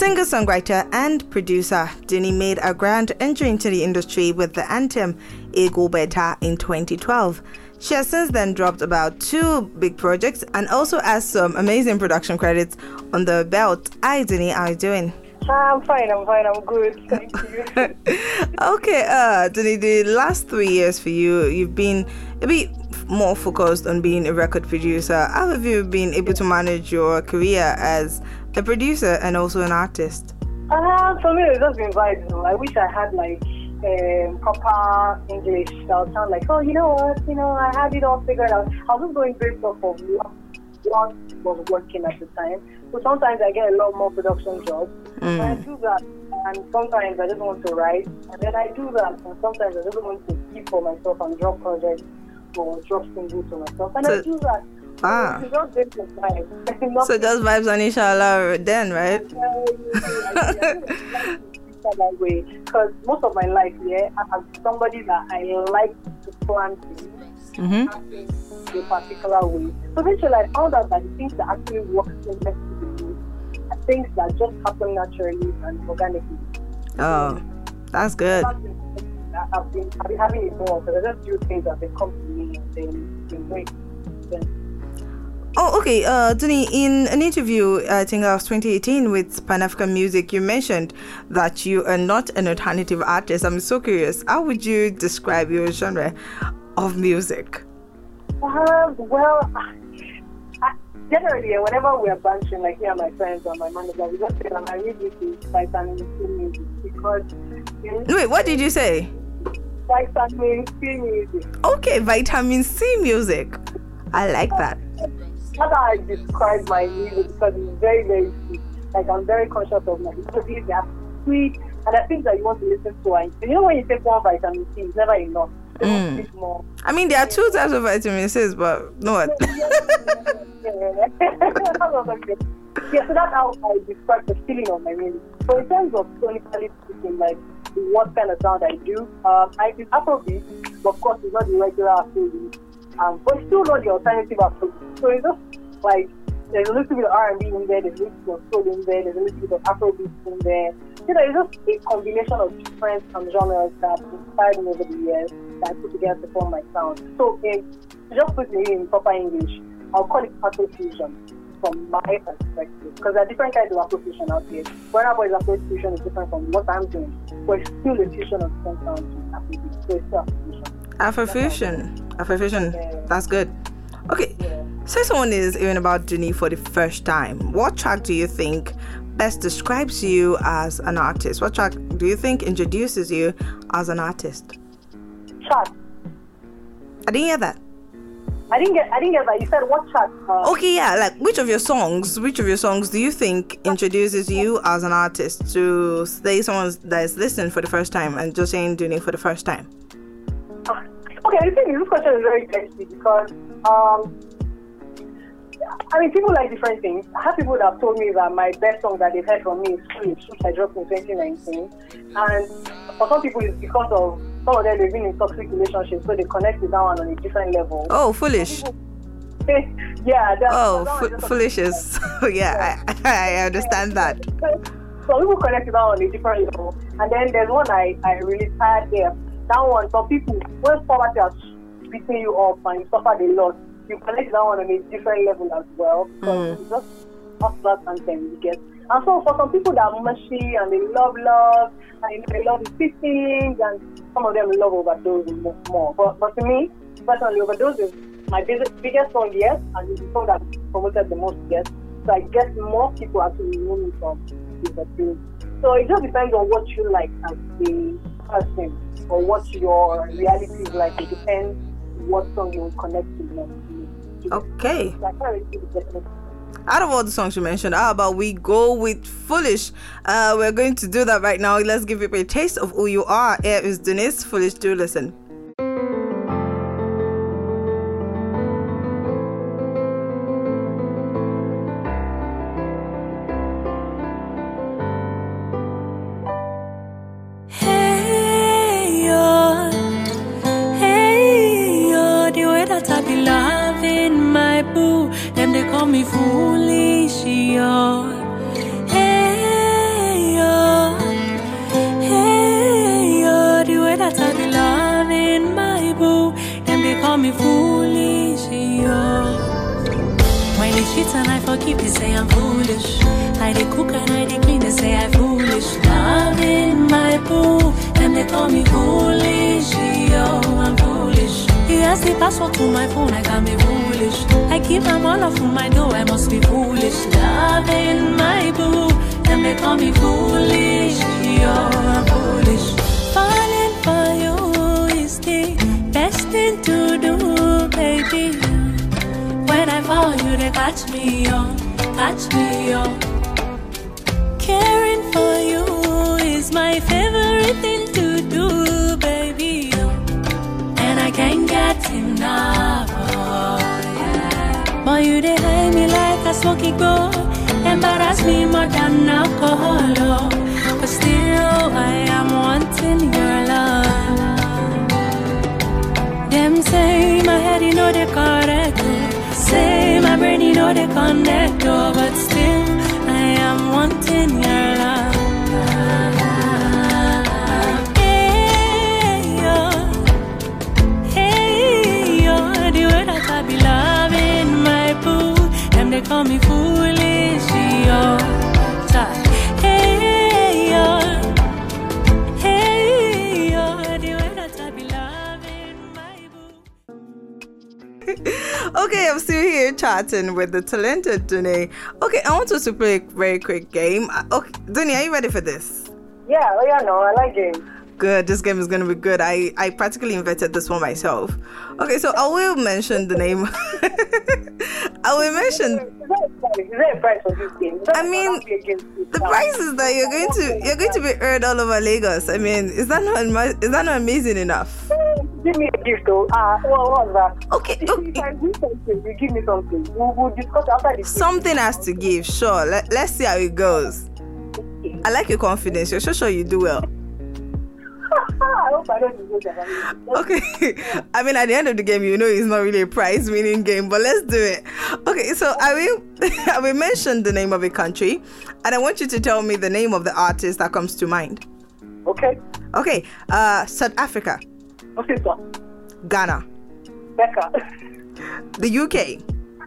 Singer, songwriter, and producer, Dunnie made a grand entry into the industry with the anthem Ego Beta in 2012. She has since then dropped about two big projects and also has some amazing production credits on the belt. Hi, Dunnie, how are you doing? I'm fine, I'm fine, I'm good. Thank you. okay, uh, Dunnie, the last three years for you, you've been a bit more focused on being a record producer. How have you been able to manage your career as a producer and also an artist? Uh, for me, it's just been vibes. I wish I had like um, proper English that would sound like, oh, you know what, you know, I had it all figured out. I was just going based off of what was working at the time. So sometimes I get a lot more production jobs. Mm. I do that. And sometimes I just want to write. And then I do that. And sometimes I just want to keep for myself and drop projects or drop singles for myself. And So- I do that. Ah. Just vibes. So just vibes on inshallah then, right? because most of my life, yeah, I am somebody that I like to plan things Mm-hmm. in a particular way. So eventually, I found out that the things that actually work with me are things that just happen naturally and organically. Oh, that's good. I've been, I've been having it more because I just do things that they come to me and wait. Oh, okay. Uh, in an interview, I think that was 2018 with Pan African Music, you mentioned that you are not an alternative artist. I'm so curious. How would you describe your genre of music? Uh, well, I, generally, whenever we are bunching, like here, my friends or my manager, we just say I is vitamin C music because you know, Wait, what did you say? Vitamin C music. Okay, vitamin C music. I like that. That's how I describe my music because it's very, very sweet. Like I'm very conscious of my melodies, they are sweet, and I think that you want to listen to. And you know when you take one vitamin C, it's never enough. Mm. want to take more. I mean, there are two types of vitamin C's, but no what? yeah, so that's how I describe the feeling of my music. So in terms of sonically speaking, like what kind of sound I do, um, I do Afrobeat, but of course it's not the regular Afrobeat, um, but still not the alternative Afrobeat. So it's just like there's a little bit of R&B in there, there's a little bit of soul in there, there's a little bit of Afrobeat in there. You know, it's just a combination of different um, genres that inspired me over the years that I put together to form my sound. So to just put it in proper English, I'll call it Afrofusion from my perspective. Because there are different kinds of Afrofusion out there. Burna Boy's Afrofusion is different from what I'm doing, but it's still a fusion of different sounds with Afrobeat. So it's still Afrofusion. Afrofusion. Afrofusion. That's good. Okay. Say someone is hearing about Dunnie for the first time. What track do you think best describes you as an artist? What track do you think introduces you as an artist? Chat. I didn't hear that. I didn't get I didn't get that. You said what chat? Uh, Okay, yeah, like which of your songs, which of your songs do you think introduces you as an artist to say someone that is listening for the first time and just saying Dunnie for the first time? Okay, the thing is, this question is very tasty because, um, I mean, people like different things. I have people that have told me that my best song that they've heard from me is Foolish, which I dropped in 2019. And for some people, it's because of some of them they've been in toxic relationships, so they connect with that one on a different level. Oh, foolish. yeah, Oh, that f- foolish is. yeah, I, I understand that. Some people connect with that on a different level. And then there's one I, I really tired here. That one, some people, when poverty has beaten you up and you suffered a lot, you connect with that one on a different level as well. Because Mm. just that then you get. And so for some people that are mushy and they love love and they love the things and some of them love overdose more. But, but to me, personally, overdose is my biggest, biggest song yet and it's the song that promoted the most yet. So I guess more people actually know me from overdose. So it just depends on what you like as a person or what your reality is like. It depends what song you connect to. Okay. So Out of all the songs you mentioned, how about we go with Foolish? Uh, we're going to do that right now. Let's give you a taste of who you are. Here is Dunnie's Foolish. Do listen. And I forgive, they say I'm foolish. I dey cook and I dey clean, they say I'm foolish. in my boo, and they call me foolish. Yo, I'm foolish. He has the password to my phone, I can be foolish. I give them all of my door, I must be foolish. Love in my boo, and they call me foolish. Yo, I'm foolish. Falling for you is the best thing to do, baby. When I fall, you they catch me on, catch me on. Caring for you is my favorite thing to do, baby. Oh. And I can't get enough. Oh, yeah. Boy, you they hide me like a smoky boy. Embarrass me more than alcohol. Oh. Know they connect. Oh, but still, I am wanting your love. I'm still here chatting with the talented Dune. Okay, I want us to play a very quick game. Uh, Okay, Dune, are you ready for this? Yeah, oh yeah, no, I like games. Good. This game is gonna be good. I I practically invented this one myself. Okay, so I will mention the name. I will mention Is there a price? Is there a price for this game? I mean, not be a game to the price is that you're going to you're going to be heard all over Lagos. I mean, is that not is that not amazing enough? Give me a gift though. Ah, what what was that? Okay, If okay. if I do something, you give me something. We'll, we'll discuss after the Something has to give. Sure. Let, let's see how it goes. I like your confidence. You're so sure you do well. I hope I don't deserve that. Okay. I mean, at the end of the game, you know it's not really a prize winning game, but let's do it. Okay, so I will I will mention the name of a country, and I want you to tell me the name of the artist that comes to mind. Okay. Okay, uh, South Africa, Ghana, Becca. the UK.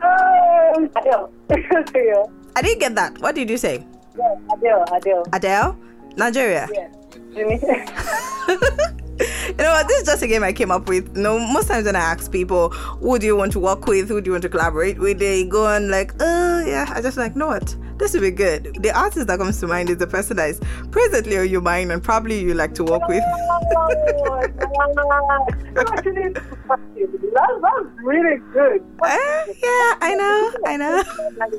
Um, Adele. Yeah. I didn't get that. What did you say? Yeah, Adele, Adele. Adele, Nigeria. Yeah. You know what? This is just a game I came up with. No, most times when I ask people, who do you want to work with? Who do you want to collaborate with? They go on like, oh, yeah. I just like, know what? This will be good. The artist that comes to mind is the person that is presently on your mind and probably you like to work with. oh, Actually, that's, really good. Eh, yeah, I know, I know. That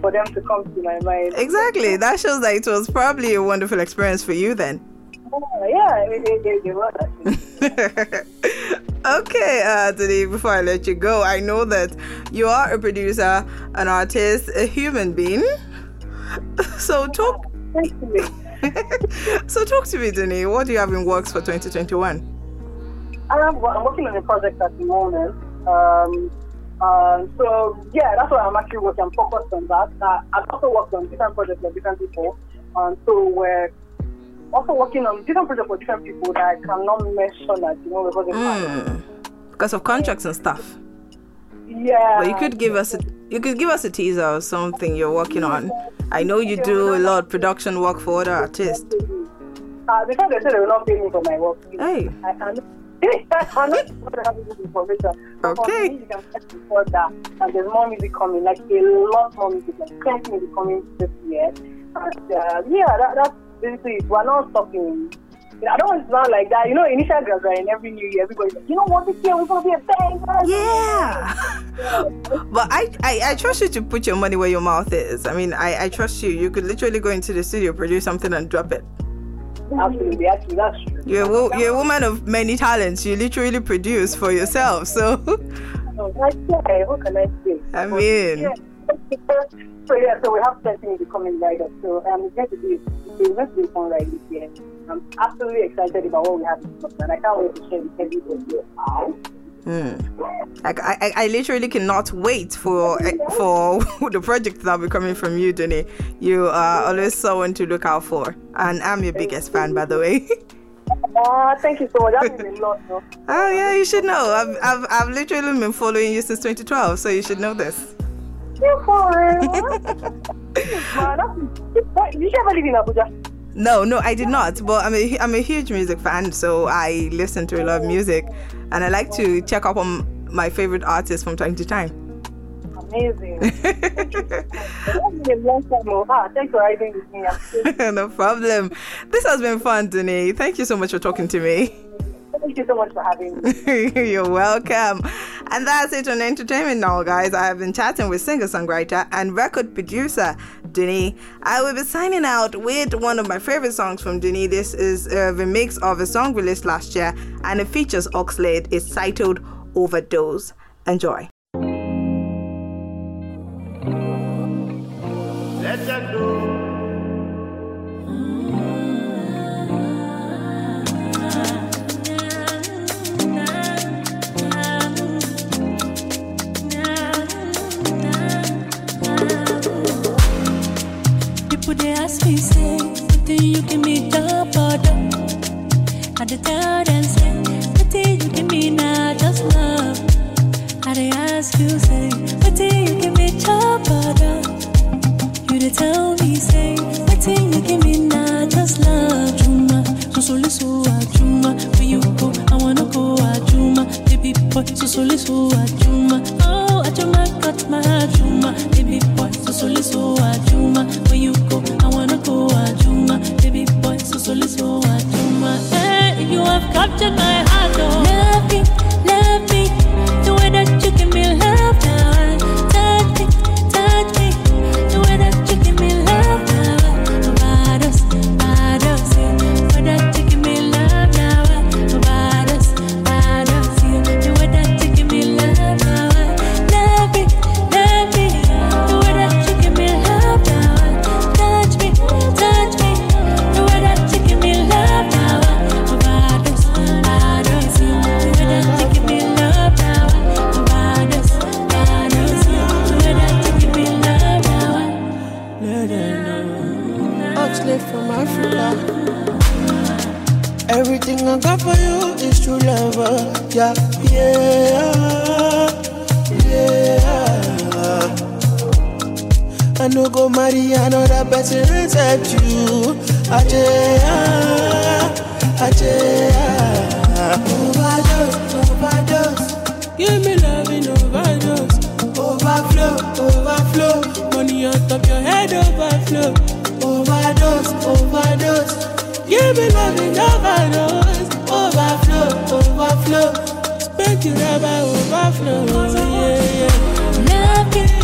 for them to come to my mind. Exactly. That shows that it was probably a wonderful experience for you then. Oh, yeah, it, it, it, was. Okay, uh, today before I let you go, I know that you are a producer, an artist, a human being. So talk. So talk to me, Dunnie. What do you have in works for 2021? I'm, I'm working on a project at the moment. Um, um, so yeah, that's why I'm actually working. I'm focused on that. Uh, I've also worked on different projects with different people. Um, so we're also working on different projects for different people that I cannot mention at the moment because Mm, because of contracts and stuff. yeah. But you could give us a you could give us a teaser or something you're working on. I know you do a lot of production work for other artists. Uh, because they said they will not pay me for my work. Hey. I. I'm not supposed to have this information. Okay. me, you can check before that. And there's more music coming, like a lot more music, like 20 music coming this year. And, uh, yeah, that, that's basically it. We're not. You know, I don't want to sound like that. You know, initial graduate in every new year, everybody's like, you know what, this year we're going to be a bang. Yeah. but I, I I trust you to put your money where your mouth is. I mean, I, I trust you. You could literally go into the studio, produce something, and drop it. Absolutely, actually, that's true. You're a, wo- you're a woman of many talents. You literally produce for yourself. So, Oh, I say, what can I say? I mean, So yeah, so we have 20 music coming right up. So um, it's going to be it's going to be fun right this year. I'm absolutely excited about what we have in and I can't wait to share with everybody. like I, I, I literally cannot wait for for the project that will be coming from you, Dunnie. You are always someone to look out for, and I'm your biggest fan, by the way. Ah, thank you so much. That means a lot? Oh yeah, you should know. I've, I've, I've literally been following you since 2012, so you should know this. You for that's, you ever live in Abuja? No, no, I did not. But I'm a, I'm a huge music fan, so I listen to a lot of music, and I like to check up on my favorite artists from time to time. Amazing. Thank you. It's been a long time. thanks for riding with me. No problem. This has been fun, Dunnie. Thank you so much for talking to me. Thank you so much for having me. You're welcome. And that's it on entertainment now, guys. I have been chatting with singer songwriter and record producer Dunnie. I will be signing out with one of my favorite songs from Dunnie. This is a remix of a song released last year and it features Oxlade. It's titled Overdose. Enjoy. People they ask me, say, do you give me top or down? I dey tell them, say, do you give me now, just love. I dey ask you, say, do you give me top or down? You dey tell me, say, do you give me now, just love. Juma, so Juma, where you go, I wanna go Juma, Oh, baby boy, so so so Juma. Oh, Juma got my heart, Juma, baby boy, so so so Juma, where you go, I wanna go Juma, baby boy, so so so Juma. Hey, if you have captured my heart, oh. Oxlade from Africa. Everything I got for you is true love. Yeah, yeah, yeah. I no go marry another person except you. Ajay, Ajay. Overdose, overdose. Give me love in overdose. Overflow, overflow. Money on top your head, overflow overdose, overdose. Give me loving overdose, overflow, overflow. Spend you rubber, overflow, yeah, yeah. Love